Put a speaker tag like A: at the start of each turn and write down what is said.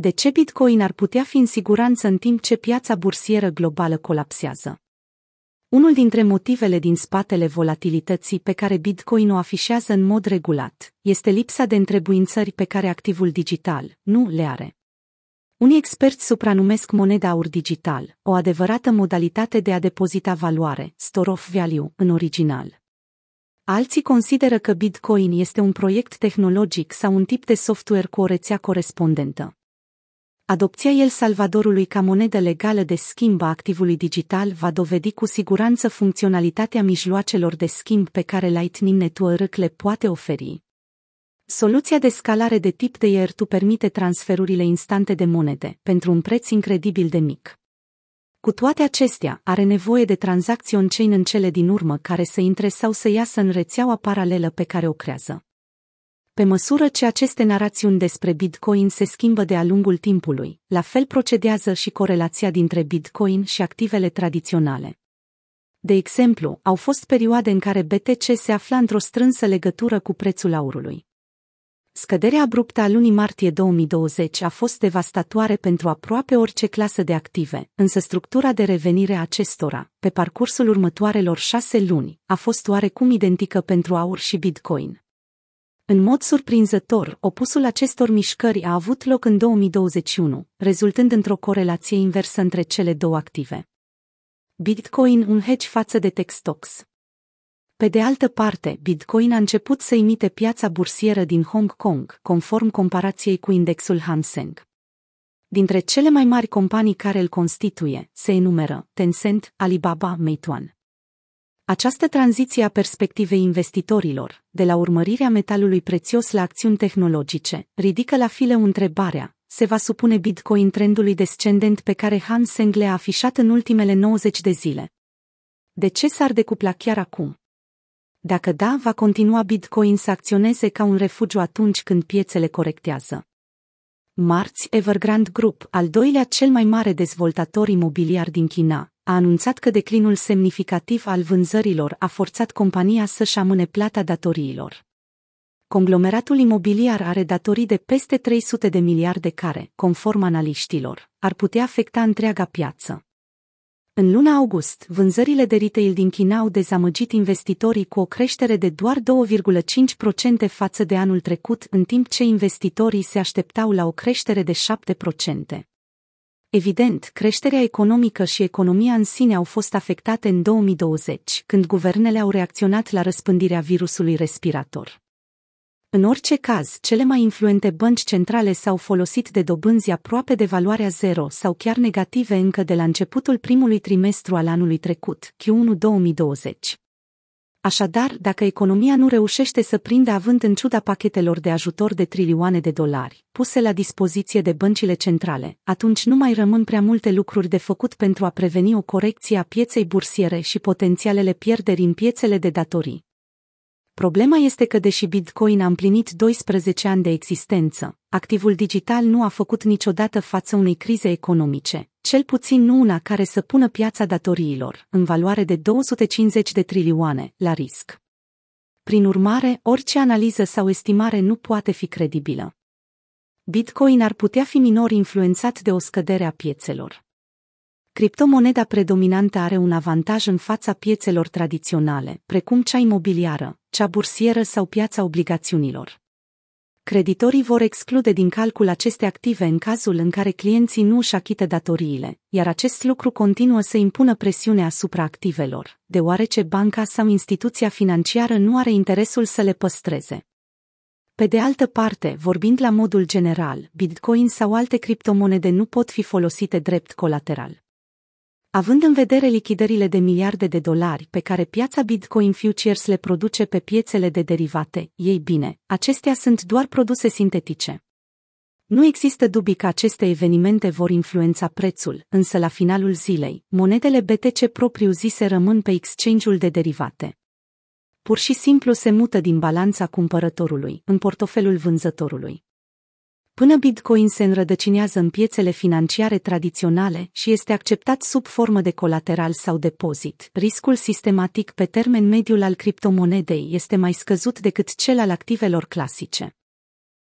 A: De ce Bitcoin ar putea fi în siguranță în timp ce piața bursieră globală colapsează? Unul dintre motivele din spatele volatilității pe care Bitcoin o afișează în mod regulat este lipsa de întrebuințări pe care activul digital nu le are. Unii experți supranumesc moneda aur digital, o adevărată modalitate de a depozita valoare, store of value, în original. Alții consideră că Bitcoin este un proiect tehnologic sau un tip de software cu o rețea corespondentă. Adopția El Salvadorului ca monedă legală de schimb a activului digital va dovedi cu siguranță funcționalitatea mijloacelor de schimb pe care Lightning Network le poate oferi. Soluția de scalare de tip de IRTU permite transferurile instante de monede, pentru un preț incredibil de mic. Cu toate acestea, are nevoie de tranzacții on-chain în cele din urmă care să intre sau să iasă în rețeaua paralelă pe care o creează. Pe măsură ce aceste narațiuni despre Bitcoin se schimbă de-a lungul timpului, la fel procedează și corelația dintre Bitcoin și activele tradiționale. De exemplu, au fost perioade în care BTC se afla într-o strânsă legătură cu prețul aurului. Scăderea abruptă a lunii martie 2020 a fost devastatoare pentru aproape orice clasă de active, însă structura de revenire a acestora, pe parcursul următoarelor șase luni, a fost oarecum identică pentru aur și Bitcoin. În mod surprinzător, opusul acestor mișcări a avut loc în 2021, rezultând într-o corelație inversă între cele două active. Bitcoin un hedge față de Textox. Pe de altă parte, Bitcoin a început să imite piața bursieră din Hong Kong, conform comparației cu indexul Hang Seng. Dintre cele mai mari companii care îl constituie, se enumeră Tencent, Alibaba, Meituan. Această tranziție a perspectivei investitorilor, de la urmărirea metalului prețios la acțiuni tehnologice, ridică la file întrebarea, se va supune Bitcoin trendului descendent pe care Han Seng le-a afișat în ultimele 90 de zile. De ce s-ar decupla chiar acum? Dacă da, va continua Bitcoin să acționeze ca un refugiu atunci când piețele corectează. Marți, Evergrande Group, al doilea cel mai mare dezvoltator imobiliar din China, a anunțat că declinul semnificativ al vânzărilor a forțat compania să-și amâne plata datoriilor. Conglomeratul imobiliar are datorii de peste 300 de miliarde care, conform analiștilor, ar putea afecta întreaga piață. În luna august, vânzările de retail din China au dezamăgit investitorii cu o creștere de doar 2,5% față de anul trecut, în timp ce investitorii se așteptau la o creștere de 7%. Evident, creșterea economică și economia în sine au fost afectate în 2020, când guvernele au reacționat la răspândirea virusului respirator. În orice caz, cele mai influente bănci centrale s-au folosit de dobânzi aproape de valoarea zero sau chiar negative încă de la începutul primului trimestru al anului trecut, Q1 2020. Așadar, dacă economia nu reușește să prindă avânt în ciuda pachetelor de ajutor de trilioane de dolari puse la dispoziție de băncile centrale, atunci nu mai rămân prea multe lucruri de făcut pentru a preveni o corecție a pieței bursiere și potențialele pierderi în piețele de datorii. Problema este că deși Bitcoin a împlinit 12 ani de existență, activul digital nu a făcut niciodată față unei crize economice, cel puțin nu una care să pună piața datoriilor, în valoare de 250 de trilioane, la risc. Prin urmare, orice analiză sau estimare nu poate fi credibilă. Bitcoin ar putea fi minor influențat de o scădere a piețelor. Criptomoneda predominantă are un avantaj în fața piețelor tradiționale, precum cea imobiliară, cea bursieră sau piața obligațiunilor. Creditorii vor exclude din calcul aceste active în cazul în care clienții nu își achită datoriile, iar acest lucru continuă să impună presiune asupra activelor, deoarece banca sau instituția financiară nu are interesul să le păstreze. Pe de altă parte, vorbind la modul general, Bitcoin sau alte criptomonede nu pot fi folosite drept colateral. Având în vedere lichidările de miliarde de dolari pe care piața Bitcoin Futures le produce pe piețele de derivate, ei bine, acestea sunt doar produse sintetice. Nu există dubii că aceste evenimente vor influența prețul, însă la finalul zilei, monedele BTC propriu-zise rămân pe exchange-ul de derivate. Pur și simplu se mută din balanța cumpărătorului în portofelul vânzătorului. Până Bitcoin se înrădăcinează în piețele financiare tradiționale și este acceptat sub formă de colateral sau depozit, riscul sistematic pe termen mediu al criptomonedei este mai scăzut decât cel al activelor clasice.